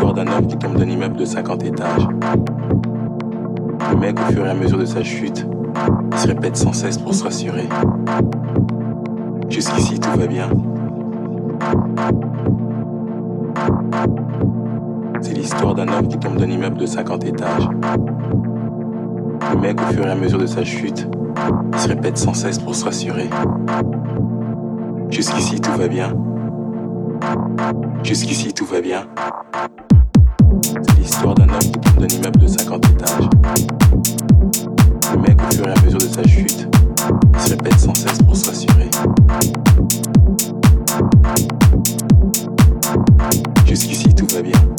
l'histoire d'un homme qui tombe d'un immeuble de 50 étages. Le mec, au fur et à mesure de sa chute, se répète sans cesse pour se rassurer. Jusqu'ici, tout va bien. C'est l'histoire d'un homme qui tombe d'un immeuble de 50 étages. Le mec, au fur et à mesure de sa chute, se répète sans cesse pour se rassurer. Jusqu'ici, tout va bien. Jusqu'ici, tout va bien l'histoire d'un homme qui tombe d'un immeuble de 50 étages. Le mec, au fur et à mesure de sa chute, se répète sans cesse pour se rassurer. Jusqu'ici, tout va bien.